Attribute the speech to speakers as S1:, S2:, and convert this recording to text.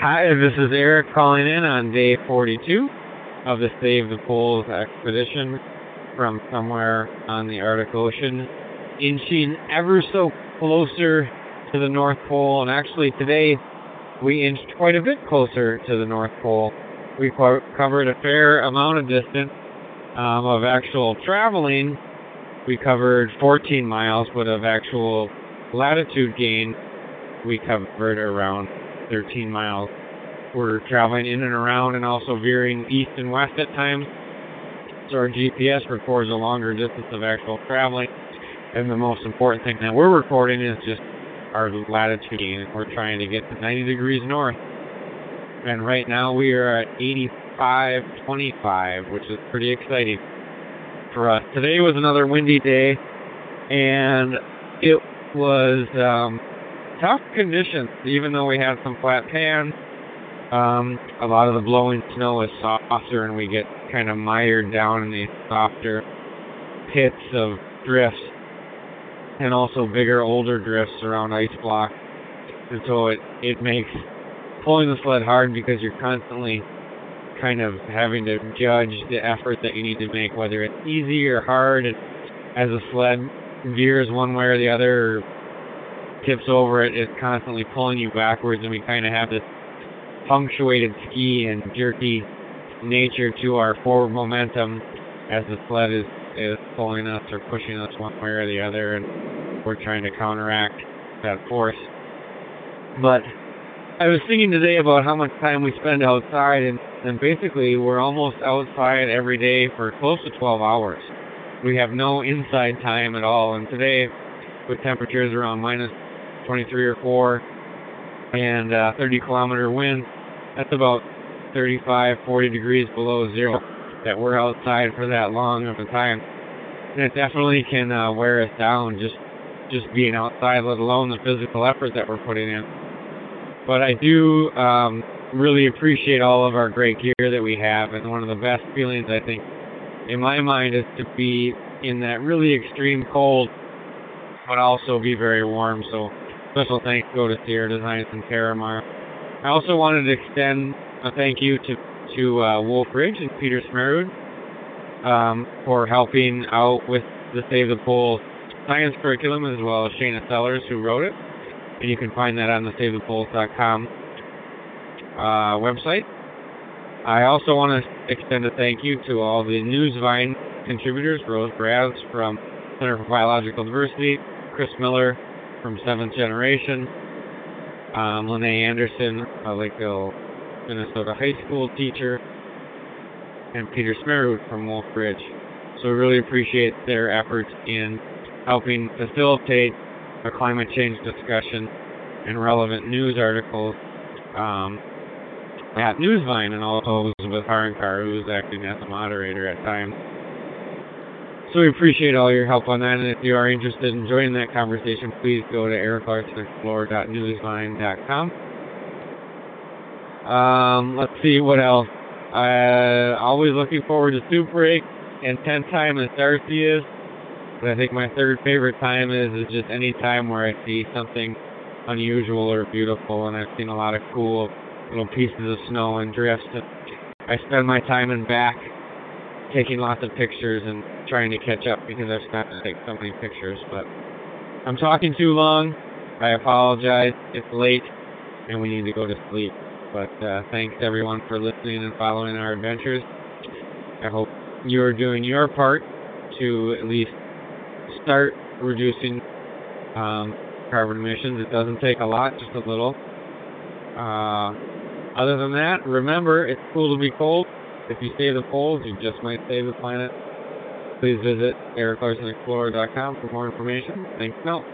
S1: Hi, this is Eric calling in on day 42 of the Save the Poles expedition from somewhere on the Arctic Ocean, inching ever so closer to the North Pole. And actually, today we inched quite a bit closer to the North Pole. We co- covered a fair amount of distance um, of actual traveling. We covered 14 miles, but of actual latitude gain, we covered around 13 miles. We're traveling in and around and also veering east and west at times. So our GPS records a longer distance of actual traveling. And the most important thing that we're recording is just our latitude. We're trying to get to 90 degrees north. And right now we are at 85.25, which is pretty exciting for us. Today was another windy day, and it was um, tough conditions, even though we had some flat pans. Um, a lot of the blowing snow is softer, and we get kind of mired down in these softer pits of drifts, and also bigger, older drifts around ice blocks. And so it, it makes pulling the sled hard because you're constantly kind of having to judge the effort that you need to make, whether it's easy or hard. As the sled veers one way or the other, or tips over it, it's constantly pulling you backwards, and we kind of have this punctuated ski and jerky nature to our forward momentum as the sled is is pulling us or pushing us one way or the other, and we're trying to counteract that force. But I was thinking today about how much time we spend outside, and, and basically we're almost outside every day for close to 12 hours. We have no inside time at all, and today, with temperatures around minus 23 or 4 and uh, 30 kilometer wind, that's about 35, 40 degrees below zero that we're outside for that long of a time. And it definitely can uh, wear us down just just being outside, let alone the physical effort that we're putting in. But I do um, really appreciate all of our great gear that we have, and one of the best feelings I think in my mind is to be in that really extreme cold, but also be very warm. So special thanks go to Sierra Designs and Terramar. I also wanted to extend a thank you to to uh, Wolf Ridge and Peter Smerud um, for helping out with the Save the Poles science curriculum, as well as Shana Sellers, who wrote it and you can find that on the SaveThePoles.com uh, website. I also want to extend a thank you to all the Newsvine contributors, Rose Braz from Center for Biological Diversity, Chris Miller from Seventh Generation, um, Lene Anderson, a Lakeville, Minnesota high school teacher, and Peter Smerud from Wolf Ridge. So we really appreciate their efforts in helping facilitate a climate change discussion and relevant news articles um, at Newsvine and also Elizabeth Harnkar, who is acting as a moderator at times. So we appreciate all your help on that, and if you are interested in joining that conversation, please go to ericlarsenexplorer.newsvine.com. Um, let's see what else. Uh, always looking forward to Super 8 and 10 time as Darcy. But I think my third favorite time is is just any time where I see something unusual or beautiful, and I've seen a lot of cool little pieces of snow and drifts. I spend my time in back taking lots of pictures and trying to catch up because I've spent to take so many pictures. But I'm talking too long. I apologize. It's late, and we need to go to sleep. But uh, thanks everyone for listening and following our adventures. I hope you are doing your part to at least start reducing um, carbon emissions. It doesn't take a lot, just a little. Uh, other than that, remember, it's cool to be cold. If you save the poles, you just might save the planet. Please visit ericlarsenexplorer.com for more information. Thanks, Mel.